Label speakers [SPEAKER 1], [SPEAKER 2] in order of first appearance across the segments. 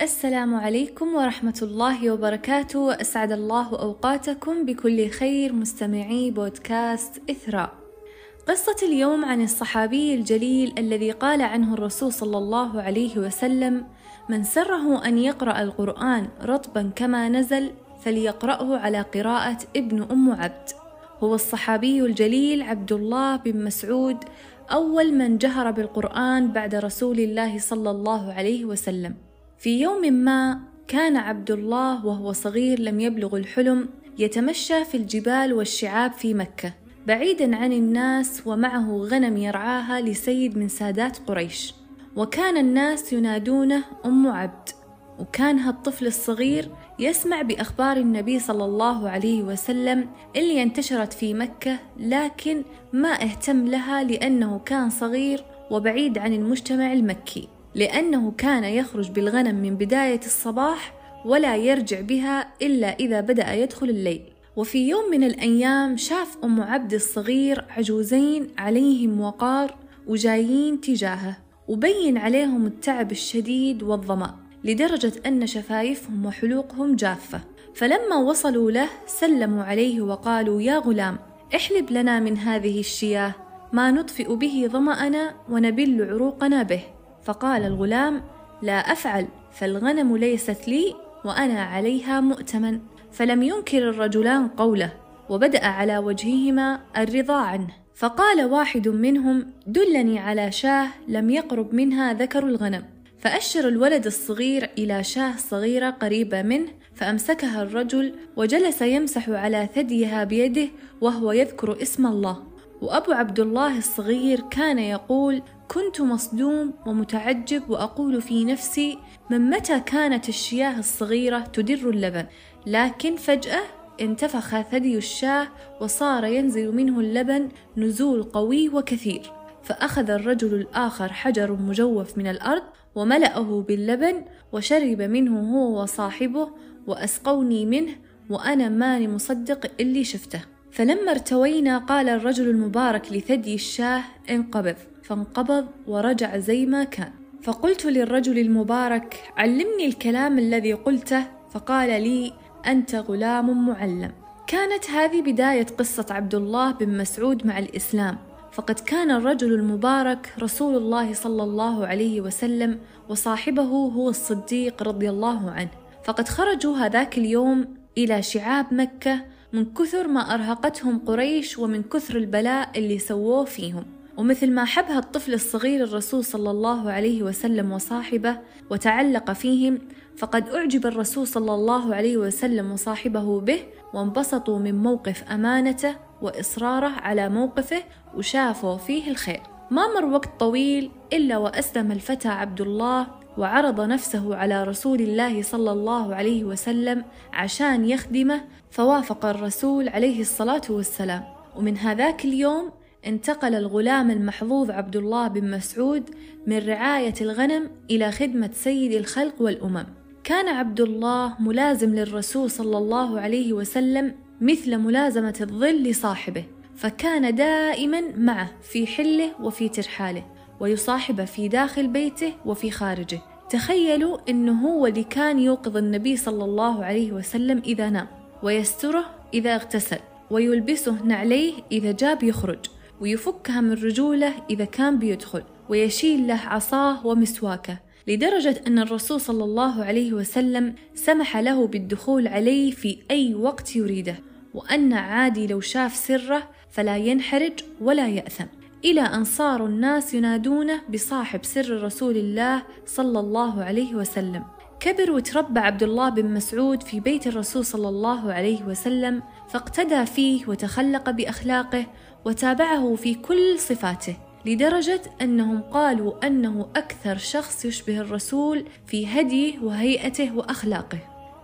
[SPEAKER 1] السلام عليكم ورحمة الله وبركاته. وأسعد الله أوقاتكم بكل خير مستمعي بودكاست إثراء. قصة اليوم عن الصحابي الجليل الذي قال عنه الرسول صلى الله عليه وسلم من سره أن يقرأ القرآن رطبا كما نزل فليقرأه على قراءة ابن أم عبد. هو الصحابي الجليل عبد الله بن مسعود أول من جهر بالقرآن بعد رسول الله صلى الله عليه وسلم. في يوم ما كان عبد الله وهو صغير لم يبلغ الحلم يتمشى في الجبال والشعاب في مكة بعيدا عن الناس ومعه غنم يرعاها لسيد من سادات قريش. وكان الناس ينادونه أم عبد. وكان هالطفل الصغير يسمع بأخبار النبي صلى الله عليه وسلم اللي انتشرت في مكة لكن ما اهتم لها لأنه كان صغير وبعيد عن المجتمع المكي. لأنه كان يخرج بالغنم من بداية الصباح ولا يرجع بها إلا إذا بدأ يدخل الليل. وفي يوم من الأيام شاف أم عبد الصغير عجوزين عليهم وقار وجايين تجاهه وبين عليهم التعب الشديد والظمأ لدرجة أن شفايفهم وحلوقهم جافة. فلما وصلوا له سلموا عليه وقالوا يا غلام احلب لنا من هذه الشياه ما نطفئ به ظمأنا ونبل عروقنا به. فقال الغلام لا أفعل فالغنم ليست لي وأنا عليها مؤتمن. فلم ينكر الرجلان قوله وبدأ على وجههما الرضا عنه. فقال واحد منهم دلني على شاه لم يقرب منها ذكر الغنم. فأشر الولد الصغير إلى شاه صغيرة قريبة منه فأمسكها الرجل وجلس يمسح على ثديها بيده وهو يذكر اسم الله. وأبو عبد الله الصغير كان يقول كنت مصدوم ومتعجب وأقول في نفسي من متى كانت الشياه الصغيرة تدر اللبن؟ لكن فجأة انتفخ ثدي الشاه وصار ينزل منه اللبن نزول قوي وكثير. فأخذ الرجل الآخر حجر مجوف من الأرض وملأه باللبن وشرب منه هو وصاحبه وأسقوني منه وأنا ماني مصدق اللي شفته. فلما ارتوينا قال الرجل المبارك لثدي الشاه انقبض. فانقبض ورجع زي ما كان. فقلت للرجل المبارك علمني الكلام الذي قلته. فقال لي أنت غلام معلم. كانت هذه بداية قصة عبد الله بن مسعود مع الإسلام. فقد كان الرجل المبارك رسول الله صلى الله عليه وسلم وصاحبه هو الصديق رضي الله عنه. فقد خرجوا هذاك اليوم إلى شعاب مكة من كثر ما أرهقتهم قريش ومن كثر البلاء اللي سووه فيهم. ومثل ما حبها الطفل الصغير الرسول صلى الله عليه وسلم وصاحبه وتعلق فيهم فقد أعجب الرسول صلى الله عليه وسلم وصاحبه به وانبسطوا من موقف أمانته وإصراره على موقفه وشافوا فيه الخير. ما مر وقت طويل إلا وأسلم الفتى عبد الله وعرض نفسه على رسول الله صلى الله عليه وسلم عشان يخدمه فوافق الرسول عليه الصلاة والسلام. ومن هذاك اليوم انتقل الغلام المحظوظ عبد الله بن مسعود من رعاية الغنم إلى خدمة سيد الخلق والأمم. كان عبد الله ملازم للرسول صلى الله عليه وسلم مثل ملازمة الظل لصاحبه، فكان دائما معه في حله وفي ترحاله، ويصاحبه في داخل بيته وفي خارجه. تخيلوا إنه هو اللي كان يوقظ النبي صلى الله عليه وسلم إذا نام، ويستره إذا اغتسل، ويلبسه نعليه إذا جاب يخرج، ويفكها من رجوله إذا كان بيدخل ويشيل له عصاه ومسواكه لدرجة أن الرسول صلى الله عليه وسلم سمح له بالدخول عليه في أي وقت يريده وأن عادي لو شاف سره فلا ينحرج ولا يأثم. إلى أن صاروا الناس ينادونه بصاحب سر رسول الله صلى الله عليه وسلم. كبر وتربى عبد الله بن مسعود في بيت الرسول صلى الله عليه وسلم فاقتدى فيه وتخلق بأخلاقه وتابعه في كل صفاته لدرجة أنهم قالوا أنه أكثر شخص يشبه الرسول في هديه وهيئته وأخلاقه.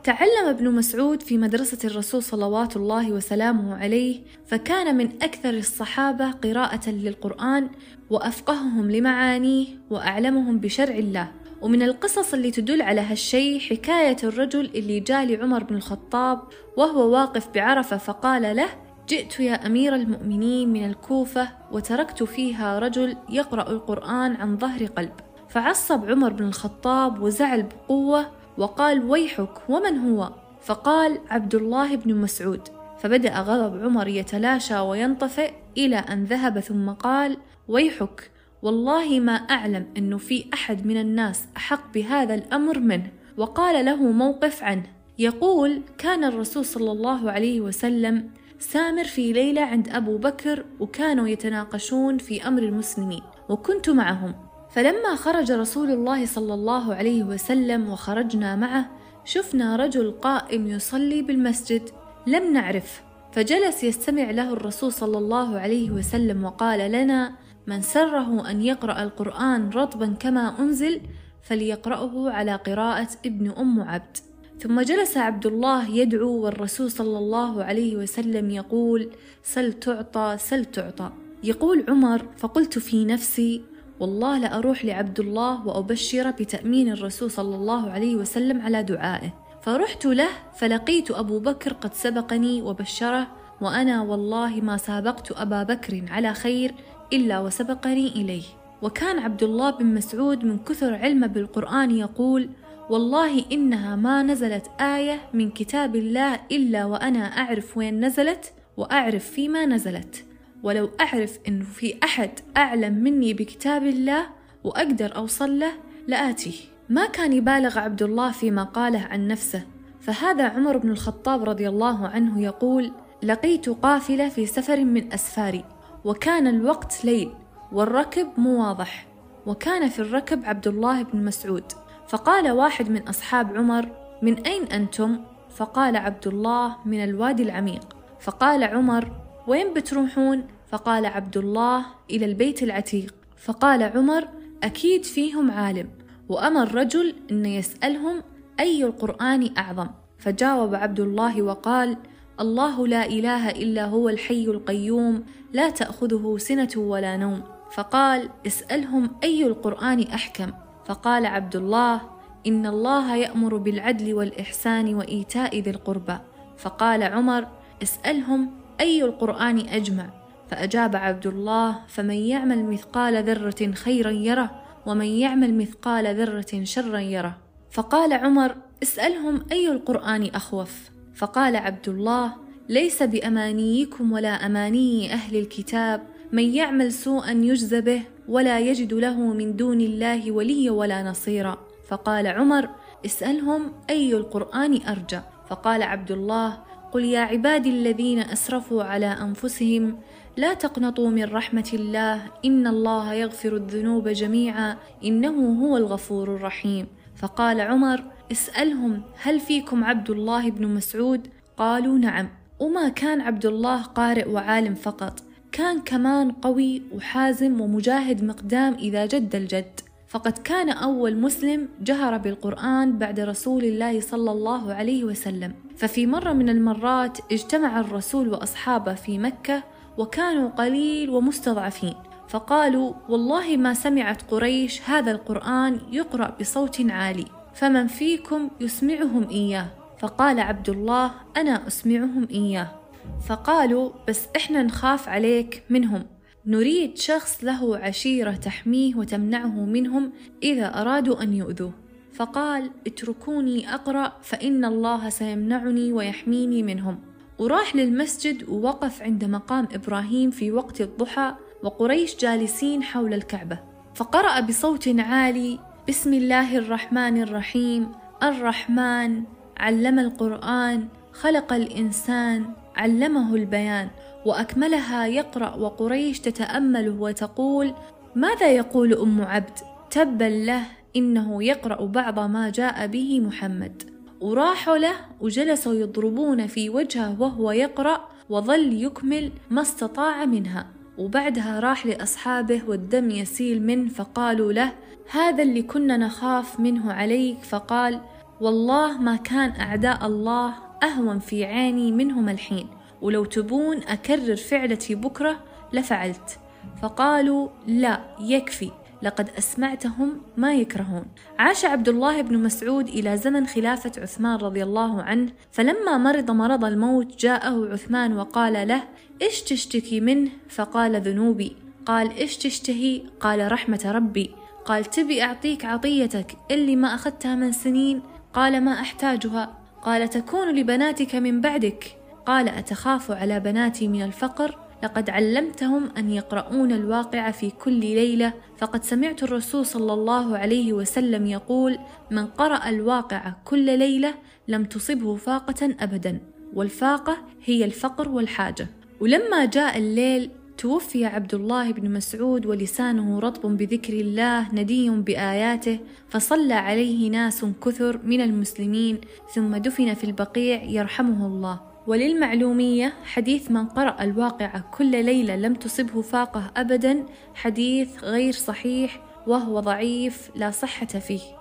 [SPEAKER 1] تعلم ابن مسعود في مدرسة الرسول صلوات الله وسلامه عليه فكان من أكثر الصحابة قراءة للقرآن وأفقههم لمعانيه وأعلمهم بشرع الله. ومن القصص اللي تدل على هالشي حكاية الرجل اللي جاء لعمر بن الخطاب وهو واقف بعرفة فقال له جئت يا أمير المؤمنين من الكوفة وتركت فيها رجل يقرأ القرآن عن ظهر قلب. فعصب عمر بن الخطاب وزعل بقوة وقال ويحك ومن هو؟ فقال عبد الله بن مسعود. فبدأ غضب عمر يتلاشى وينطفئ إلى أن ذهب ثم قال ويحك والله ما أعلم أنه في أحد من الناس أحق بهذا الأمر منه. وقال له موقف عنه. يقول كان الرسول صلى الله عليه وسلم سامر في ليلة عند أبو بكر وكانوا يتناقشون في أمر المسلمين وكنت معهم. فلما خرج رسول الله صلى الله عليه وسلم وخرجنا معه شفنا رجل قائم يصلي بالمسجد. لم نعرف. فجلس يستمع له الرسول صلى الله عليه وسلم وقال لنا من سره أن يقرأ القرآن رطبا كما أنزل فليقرأه على قراءة ابن أم عبد. ثم جلس عبد الله يدعو والرسول صلى الله عليه وسلم يقول سل تعطى سل تعطى. يقول عمر فقلت في نفسي والله لأروح لعبد الله وأبشر بتأمين الرسول صلى الله عليه وسلم على دعائه. فرحت له فلقيت أبو بكر قد سبقني وبشره وأنا والله ما سابقت أبا بكر على خير إلا وسبقني إليه. وكان عبد الله بن مسعود من كثر علمه بالقرآن يقول والله إنها ما نزلت آية من كتاب الله إلا وأنا أعرف وين نزلت وأعرف فيما نزلت. ولو أعرف إنه في أحد أعلم مني بكتاب الله وأقدر أوصل له لآتيه. ما كان يبالغ عبد الله فيما قاله عن نفسه. فهذا عمر بن الخطاب رضي الله عنه يقول لقيت قافلة في سفر من أسفاري. وكان الوقت ليل والركب مو واضح. وكان في الركب عبد الله بن مسعود. فقال واحد من أصحاب عمر من أين أنتم؟ فقال عبد الله من الوادي العميق. فقال عمر وين بتروحون؟ فقال عبد الله إلى البيت العتيق. فقال عمر أكيد فيهم عالم. وأمر رجل أن يسألهم أي القرآن أعظم. فجاوب عبد الله وقال الله لا إله إلا هو الحي القيوم لا تأخذه سنة ولا نوم. فقال اسألهم أي القرآن أحكم. فقال عبد الله إن الله يأمر بالعدل والإحسان وإيتاء ذي القربى. فقال عمر اسألهم أي القرآن أجمع. فأجاب عبد الله فمن يعمل مثقال ذرة خيرا يره ومن يعمل مثقال ذرة شرا يره. فقال عمر اسألهم أي القرآن أخوف. فقال عبد الله ليس بأمانيكم ولا أماني أهل الكتاب من يعمل سوءا يجز به ولا يجد له من دون الله وليا ولا نصيرا. فقال عمر اسألهم أي القرآن أرجى. فقال عبد الله قل يا عبادي الذين أسرفوا على أنفسهم لا تقنطوا من رحمة الله إن الله يغفر الذنوب جميعا إنه هو الغفور الرحيم. فقال عمر اسألهم هل فيكم عبد الله بن مسعود؟ قالوا نعم. وما كان عبد الله قارئ وعالم فقط. كان كمان قوي وحازم ومجاهد مقدام إذا جد الجد. فقد كان أول مسلم جهر بالقرآن بعد رسول الله صلى الله عليه وسلم. ففي مرة من المرات اجتمع الرسول وأصحابه في مكة وكانوا قليل ومستضعفين. فقالوا والله ما سمعت قريش هذا القرآن يقرأ بصوت عالي. فمن فيكم يسمعهم إياه؟ فقال عبد الله أنا أسمعهم إياه. فقالوا بس إحنا نخاف عليك منهم. نريد شخص له عشيرة تحميه وتمنعه منهم إذا أرادوا أن يؤذوه. فقال اتركوني أقرأ فإن الله سيمنعني ويحميني منهم. وراح للمسجد ووقف عند مقام إبراهيم في وقت الضحى وقريش جالسين حول الكعبة. فقرأ بصوت عالي بسم الله الرحمن الرحيم. الرحمن علم القرآن خلق الإنسان علمه البيان وأكملها يقرأ وقريش تتأمله وتقول ماذا يقول أم عبد؟ تبا له إنه يقرأ بعض ما جاء به محمد. وراحوا له وجلسوا يضربون في وجهه وهو يقرأ وظل يكمل ما استطاع منها. وبعدها راح لأصحابه والدم يسيل منه فقالوا له هذا اللي كنا نخاف منه عليك. فقال والله ما كان أعداء الله أهون في عيني منهم الحين ولو تبون أكرر فعلتي بكرة لفعلت. فقالوا لا يكفي. لقد أسمعتهم ما يكرهون. عاش عبد الله بن مسعود إلى زمن خلافة عثمان رضي الله عنه فلما مرض مرض الموت جاءه عثمان وقال له إيش تشتكي منه؟ فقال ذنوبي قال إيش تشتهي؟ قال رحمة ربي. قال تبي أعطيك عطيتك اللي ما أخذتها من سنين؟ قال ما أحتاجها. قال تكون لبناتك من بعدك. قال أتخاف على بناتي من الفقر؟ لقد علمتهم أن يقرؤون الواقع في كل ليلة فقد سمعت الرسول صلى الله عليه وسلم يقول من قرأ الواقع كل ليلة لم تصبه فاقة أبدا والفاقة هي الفقر والحاجة. ولما جاء الليل توفي عبد الله بن مسعود ولسانه رطب بذكر الله ندي بآياته فصلى عليه ناس كثر من المسلمين ثم دفن في البقيع يرحمه الله. وللمعلومية حديث من قرأ الواقع كل ليلة لم تصبه فاقة أبدا حديث غير صحيح وهو ضعيف لا صحة فيه.